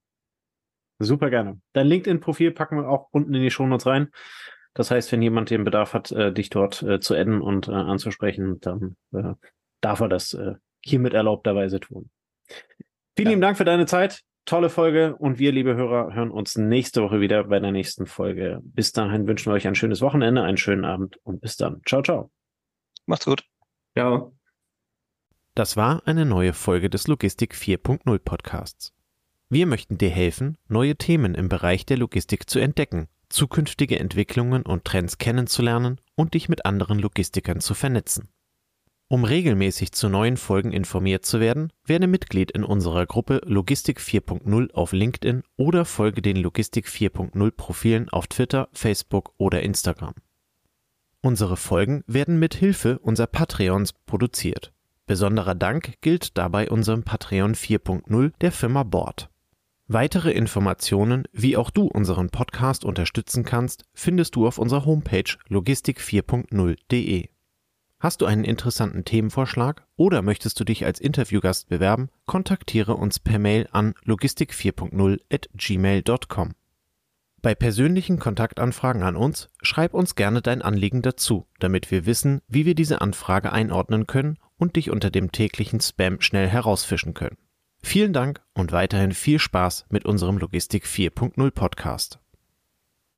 Super gerne. Dein LinkedIn-Profil packen wir auch unten in die Shownotes rein. Das heißt, wenn jemand den Bedarf hat, äh, dich dort äh, zu adden und äh, anzusprechen, dann äh, darf er das hiermit erlaubterweise tun. Vielen ja. lieben Dank für deine Zeit tolle Folge und wir, liebe Hörer, hören uns nächste Woche wieder bei der nächsten Folge. Bis dahin wünschen wir euch ein schönes Wochenende, einen schönen Abend und bis dann. Ciao, ciao. Macht's gut. Ciao. Das war eine neue Folge des Logistik 4.0 Podcasts. Wir möchten dir helfen, neue Themen im Bereich der Logistik zu entdecken, zukünftige Entwicklungen und Trends kennenzulernen und dich mit anderen Logistikern zu vernetzen. Um regelmäßig zu neuen Folgen informiert zu werden, werde Mitglied in unserer Gruppe Logistik 4.0 auf LinkedIn oder folge den Logistik 4.0 Profilen auf Twitter, Facebook oder Instagram. Unsere Folgen werden mit Hilfe unserer Patreons produziert. Besonderer Dank gilt dabei unserem Patreon 4.0 der Firma Bord. Weitere Informationen, wie auch du unseren Podcast unterstützen kannst, findest du auf unserer Homepage logistik4.0.de. Hast du einen interessanten Themenvorschlag oder möchtest du dich als Interviewgast bewerben, kontaktiere uns per Mail an logistik4.0 at gmail.com. Bei persönlichen Kontaktanfragen an uns schreib uns gerne dein Anliegen dazu, damit wir wissen, wie wir diese Anfrage einordnen können und dich unter dem täglichen Spam schnell herausfischen können. Vielen Dank und weiterhin viel Spaß mit unserem Logistik 4.0 Podcast.